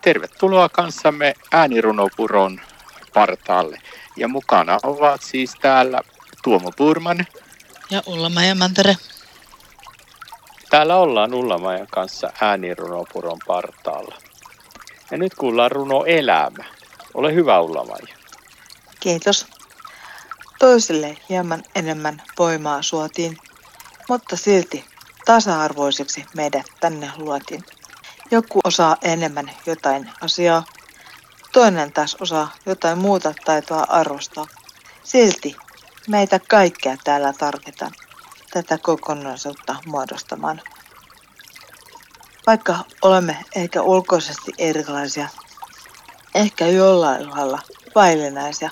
Tervetuloa kanssamme äänirunopuron partaalle. Ja mukana ovat siis täällä Tuomo Purman. Ja ulla ja Mantere. Täällä ollaan Ullamajan kanssa äänirunopuron partaalla. Ja nyt kuullaan runo Elämä. Ole hyvä Ullamaja. Kiitos. Toisille hieman enemmän voimaa suotiin, mutta silti tasa-arvoiseksi meidät tänne luotiin. Joku osaa enemmän jotain asiaa, toinen taas osaa jotain muuta taitoa arvostaa. Silti meitä kaikkea täällä tarvitaan tätä kokonaisuutta muodostamaan. Vaikka olemme ehkä ulkoisesti erilaisia, ehkä jollain lailla vaillinaisia,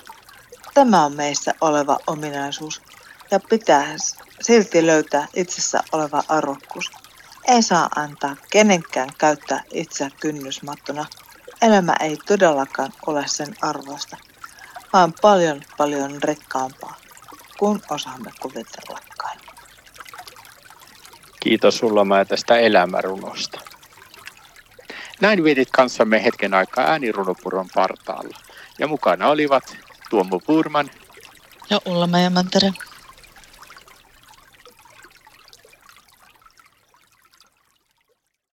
tämä on meissä oleva ominaisuus ja pitää silti löytää itsessä oleva arvokkuus. Ei saa antaa kenenkään käyttää itseä kynnysmattona. Elämä ei todellakaan ole sen arvoista, vaan paljon paljon rikkaampaa, kun osaamme kuvitellakaan. Kiitos sulla mä tästä elämärunosta. Näin vietit kanssamme hetken aikaa äänirunopuron partaalla. Ja mukana olivat Tuomo Purman ja Ulla Mantere.